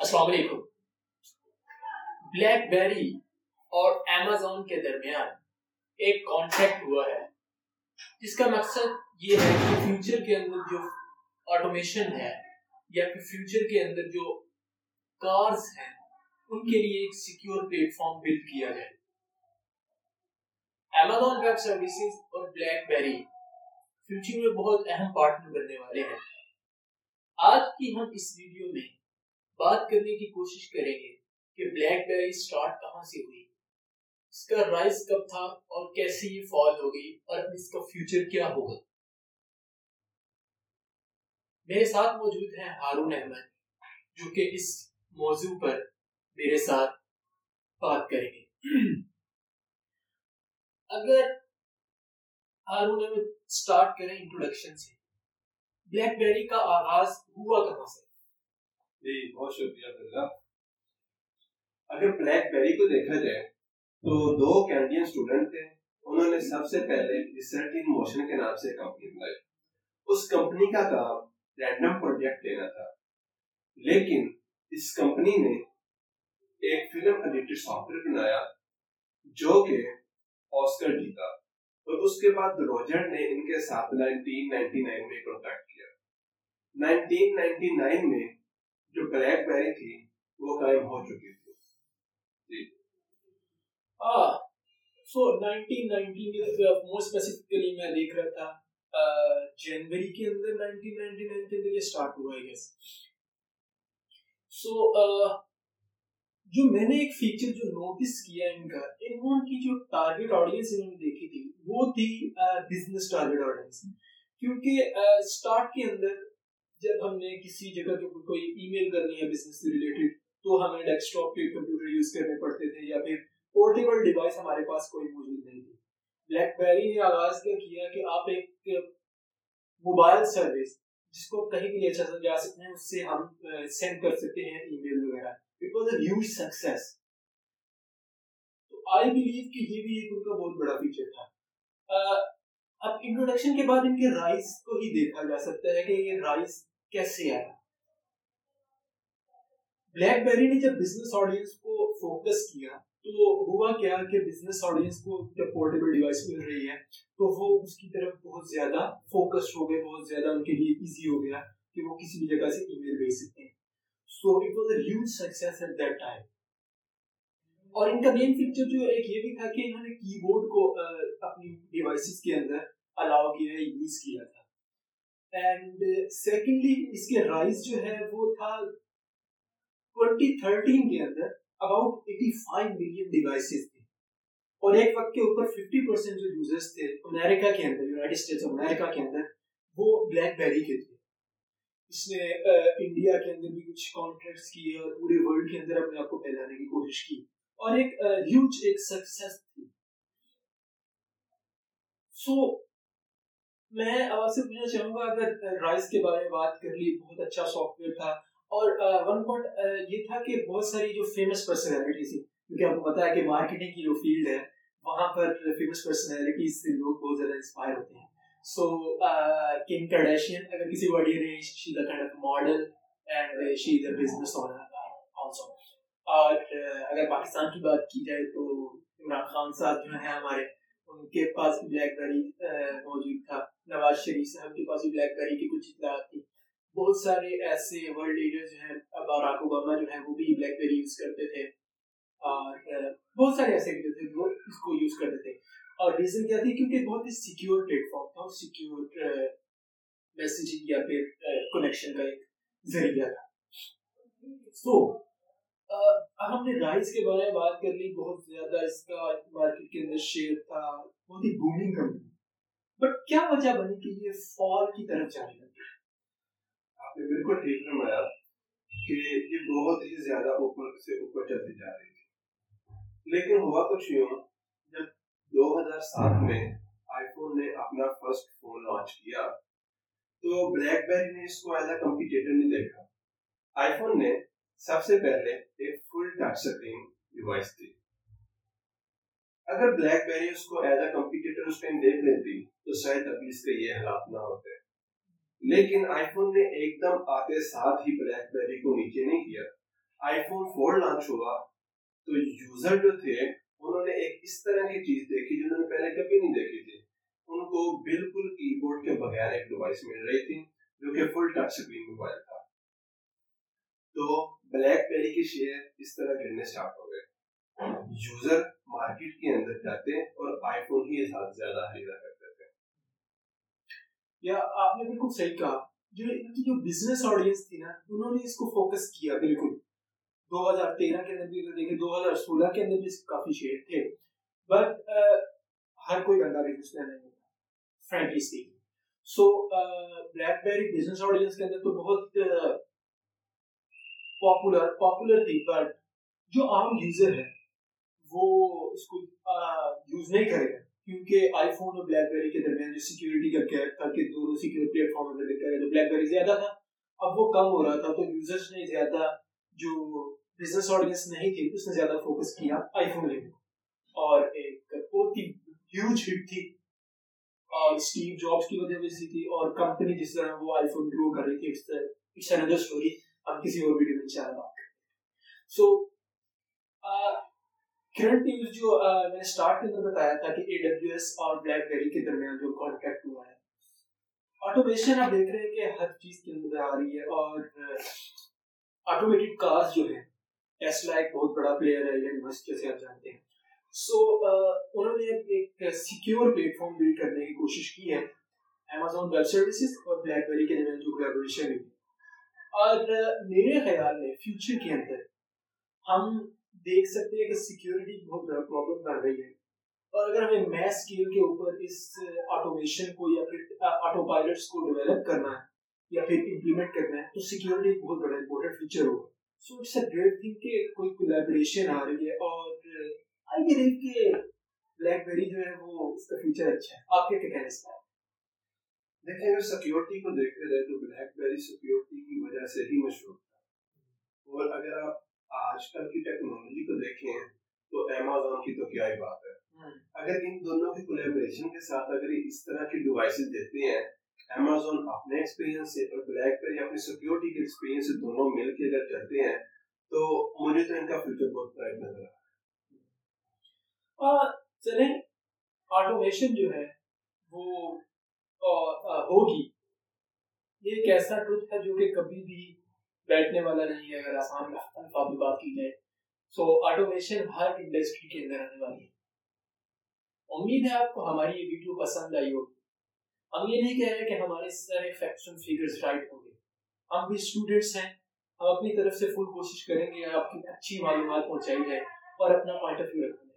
السلام علیکم۔ بلیک بیری اور امیزون کے درمیان ایک کانٹریکٹ ہوا ہے۔ جس کا مقصد یہ ہے کہ فیوچر کے اندر جو آٹومیشن ہے یا پھر فیوچر کے اندر جو کارز ہیں، ان کے لیے ایک سیکیور پلیٹ فارم بلڈ کیا جائے امیزون ویب سروسز اور بلیک بیری فیوچر میں بہت اہم پارٹنر بننے والے ہیں۔ آج کی ہم اس ویڈیو میں بات کرنے کی کوشش کریں گے کہ بلیک بیری سٹارٹ کہاں سے ہوئی۔ اس کا رائز کب تھا اور کیسے یہ فال ہو گئی اور اس کا فیوچر کیا ہوگا۔ میرے ساتھ موجود ہیں ہارون احمد، جو کہ اس موضوع پر میرے ساتھ بات کریں گے۔ اگر ہارون احمد سٹارٹ کریں انٹروڈکشن سے بلیک بیری کا آغاز ہوا کہاں سے؟ جی بہت شکریہ فضلہ اگر بلیک بیری کو دیکھا جائے تو دو کینیڈین اسٹوڈنٹ تھے۔ انہوں نے سب سے پہلے ریسرچ ان موشن کے نام سے کمپنی بنائی۔ اس کمپنی کا کام رینڈم پروجیکٹ لینا تھا۔ لیکن اس کمپنی نے ایک فلم ایڈیٹر سافٹ ویئر بنایا جو کہ آسکر جیتا۔ اور اس کے بعد روجر نے ان کے ساتھ 1999 میں کانٹیکٹ کیا۔ 1999 میں جو بلیک بیری تھی، وہ قائم ہو چکی تھی۔ جی۔ سو نائنٹین نائنٹی میں مور اسپیسیفکلی میں دیکھ رہا تھا جنوری کے اندر نائنٹین نائنٹی نائن کے اندر یہ اسٹارٹ ہوا ہے گیس سو جو میں نے ایک فیچر جو نوٹس کیا ان کا، انہوں کی جو ٹارگیٹ آڈینس انہوں نے دیکھی تھی، وہ تھی بزنس ٹارگیٹ آڈینس کیونکہ اسٹارٹ کے اندر جب ہم نے کسی جگہ کے کوئی ای میل کرنی ہے بزنس سے ریلیٹڈ تو ہمیں ڈیسک ٹاپ کے کمپیوٹر یوز کرنے پڑتے تھے یا پھر پورٹیبل ڈیوائس ہمارے پاس کوئی موجود نہیں تھی۔ بلیک بیری نے آغاز کیا کیا کہ آپ ایک موبائل سروس جس کو کہیں بھی اچھا جا سکتے ہیں، اس سے ہم سینڈ کر سکتے ہیں ای میل وغیرہ۔ It was a huge success تو آئی بلیو کہ یہ بھی ایک ان کا بہت بڑا فیچر تھا۔ اب انٹروڈکشن کے بعد ان کے رائز کو ہی دیکھا جا سکتا ہے کہ یہ رائز کیسے آیا؟ بلیک بیری نے جب بزنس آڈینس کو فوکس کیا، تو ہوا کیا کہ بزنس آڈینس کو جب پورٹیبل ڈیوائس مل رہی ہے، تو وہ اس کی طرف بہت زیادہ فوکس ہو گئے، بہت زیادہ ان کے لیے ایزی ہو گیا کہ وہ کسی بھی جگہ سے ای میل بھیج سکتے ہیں۔ So it was a huge success at that time اور ان کا مین فیچر جو ایک یہ بھی تھا کہ انہوں نے کی بورڈ کو اپنی ڈیوائسز کے اندر الاؤ کیا ہے یوز کیا تھا۔ اینڈ سیکنڈلی اس کے رائز جو ہے وہ تھا ٹوینٹی تھرٹین کے اندر about eighty five million devices تھے اور ایک وقت کے اوپر ففٹی پرسینٹ جو یوزرس تھے امریکہ کے اندر یونائٹیڈ اسٹیٹس آف امریکہ کے اندر وہ بلیک بیری کے تھے اس نے انڈیا کے اندر بھی کچھ کانٹریکٹس کیے اور پورے ورلڈ کے اندر اپنے آپ کو پھیلانے کی کوشش کی اور ایک ہیوج ایک سکسیس تھی سو so, میں آپ سے پوچھنا چاہوں گا، اگر رائز کے بارے میں بات کر لی، بہت اچھا سافٹ ویئر تھا۔ اور ون پوائنٹ یہ تھا کہ بہت ساری جو فیمس پرسنالٹی تھی کیونکہ آپ کو پتا ہے کہ مارکیٹنگ کی جو فیلڈ ہے، وہاں پر فیمس پرسنالٹیز سے لوگ بہت زیادہ انسپائر ہوتے ہیں۔ سو کنگ کرڈیشین اگر کسی کو آئیڈیا نہیں she the kind of model and she the business also اور اگر پاکستان کی بات کی جائے تو عمران خان صاحب جو ہیں ہمارے ان کے پاس بلیک بیری موجود تھا۔ نواز شریف صاحب کے پاس بھی بلیک بیری کی کچھ اطلاعات تھی بہت سارے ایسے ورلڈ لیڈر جو ہیں باراک اوباما جو ہیں وہ بھی بلیک بیری یوز کرتے تھے۔ اور بہت سارے ایسے لیڈر تھے جو اس کو یوز کرتے تھے۔ اور ریزن کیا تھی؟ کیونکہ بہت ہی سیکیور پلیٹ فارم تھا اور سیکیور میسیجنگ یا پھر کنیکشن کا ایک ذریعہ تھا۔ سو اب ہم نے رائز کے بارے میں بات کر لی، بہت زیادہ اس کا مارکیٹ کے اندر شیئر تھا، بہت ہی بومنگ کمپنی بٹ کیا وجہ بنی کہ یہ فال کی طرف جانے لگی آپ نے بالکل ٹھیک فرمایا کہ یہ بہت ہی زیادہ اوپر سے اوپر چلتی جا رہی تھی۔ لیکن ہوا کچھ یوں، جب دو ہزار سات میں آئی فون نے اپنا فرسٹ فون لانچ کیا، تو بلیک بیری نے اس کو ایز اے کمپیٹیٹر نہیں دیکھا۔ آئی فون نے سب سے پہلے ایک فل ٹچ اسکرین ڈیوائس تھی اگر بلیک بیری اس کو ایز اے کمپیٹیٹر اس ٹائم دیکھ لیتی تو شاید ابھی اس کے یہ حالات نہ ہوتے۔ لیکن آئی فون نے ایک دم آتے ساتھ ہی بلیک بیری کو نیچے نہیں کیا۔ آئی فون فور لانچ ہوا تو یوزر جو تھے، انہوں نے ایک اس طرح کی چیز دیکھی جنہوں نے پہلے کبھی نہیں دیکھی تھی۔ ان کو بالکل کی بورڈ کے بغیر ایک ڈیوائس مل رہی تھی جو کہ فل ٹچ اسکرین موبائل تھا۔ تو بلیک بیری کے شیئر اس طرح گرنے اسٹارٹ ہو گئے۔ یوزر مارکیٹ کے اندر جاتے اور آئی فون ہی ساتھ زیادہ خریدا کرتے تھے۔ یا آپ نے بالکل صحیح کہا، جو ان کی جو بزنس آڈینس تھی نا، انہوں نے اس کو فوکس کیا بالکل۔ دو ہزار تیرہ کے اندر بھی اگر دیکھیں، دو ہزار سولہ کے اندر بھی اس کافی شیئر تھے۔ بٹ ہر کوئی بندہ بزنس مین نہیں ہوتا frankly speaking so BlackBerry business audience کے اندر تو بہت پاپولر پاپولر تھی بٹ جو عام یوزر ہے وہ اس کو یوز نہیں کرے گا کیونکہ آئی فون اور بلیک بیری کے درمیان جو سیکورٹی کا کیا تھا کہ دونوں سیکورٹی پلیٹ فارم میں دیکھا گیا تو بلیک بیری زیادہ تھا، اب وہ کم ہو رہا تھا، تو یوزرس نے زیادہ جو بزنس آڈینس نہیں تھی، اس نے زیادہ فوکس کیا آئی فون لینے اور ایک بہت ہی ہیوج ہٹ تھی، اور اسٹیو جابس کی وجہ سے تھی، اور کمپنی جس طرح وہ آئی فون گرو کر رہی تھی، اس طرح اٹس اندر اسٹوری ہم کسی اور ویڈیو میں انشاءاللہ بات کریں۔ سو کرنٹ نیوز جو میں نے سٹارٹ کے اندر بتایا تھا کہ اے ڈبلیو ایس اور بلیک بیری کے درمیان جو کانٹیکٹ ہوا ہے آٹومیشن آپ دیکھ رہے ہیں کہ ہر چیز کے اندر آ رہی ہے اور آٹومیٹڈ کارز جو ہیں ٹیسلا ایک بہت بڑا پلیئر ہے ایلن مسک جیسے آپ جانتے ہیں۔ سو انہوں نے ایک سیکیور پلیٹ فارم بلڈ کرنے کی کوشش کی ہے امیزون ویب سروسز اور بلیک بیری کے درمیان جو کولیبوریشن ہے۔ اور میرے خیال میں فیوچر کے اندر ہم دیکھ سکتے ہیں کہ سیکیورٹی بہت بڑا پرابلم کر رہی ہے۔ اور اگر ہمیں میس اسکیل کے اوپر اس آٹومیشن کو یا پھر آٹو پائلٹس کو ڈیولپ کرنا ہے یا پھر امپلیمنٹ کرنا ہے تو سیکیورٹی ایک بہت بڑا امپورٹنٹ فیچر ہوگا۔ So it's a great thing کہ کوئی کولیبریشن آ رہی ہے اور آئی بلیو کہ بلیک بیری جو ہے وہ اس کا فیچر اچھا ہے۔ آپ کے کیا کہنے سے؟ دیکھیں اگر سیکیورٹی کو دیکھتے رہے تو بلیک بیری سیکیورٹی کی وجہ سے ہی مشہور تھا۔ اور اگر آپ آج کل کی ٹیکنالوجی کو دیکھیں تو امیزون کی تو کیا ہی بات ہے۔ اگر ان دونوں کی کولیبریشن کے ساتھ اگر اس طرح کی ڈیوائسز دیتے ہیں امیزون اپنے ایکسپیرینس سے اور بلیک بیری اپنی سیکیورٹی کے ایکسپیرینس سے دونوں مل کے اگر چلتے ہیں تو مجھے تو ان کا فیوچر بہت برائٹ نظر آ چلیں آٹومیشن جو ہے وہ ہوگی۔ یہ ایک ایسا ٹروتھ ہے جو کہ کبھی بھی بیٹھنے والا نہیں ہے، اگر آسان الفاظ میں بات کی جائے۔ سو، آٹومیشن ہر انڈسٹری کے اندر آنے والی ہے۔ امید ہے آپ کو ہماری یہ ویڈیو پسند آئی ہوگی ہم یہ نہیں کہہ رہے کہ ہمارے سارے فیکٹس اینڈ فیگرز رائٹ ہوں گے۔ ہم بھی اسٹوڈنٹس ہیں، ہم اپنی طرف سے فل کوشش کریں گے، آپ کی اچھی معلومات پہنچائی جائے اور اپنا پوائنٹ آف ویو رکھیں۔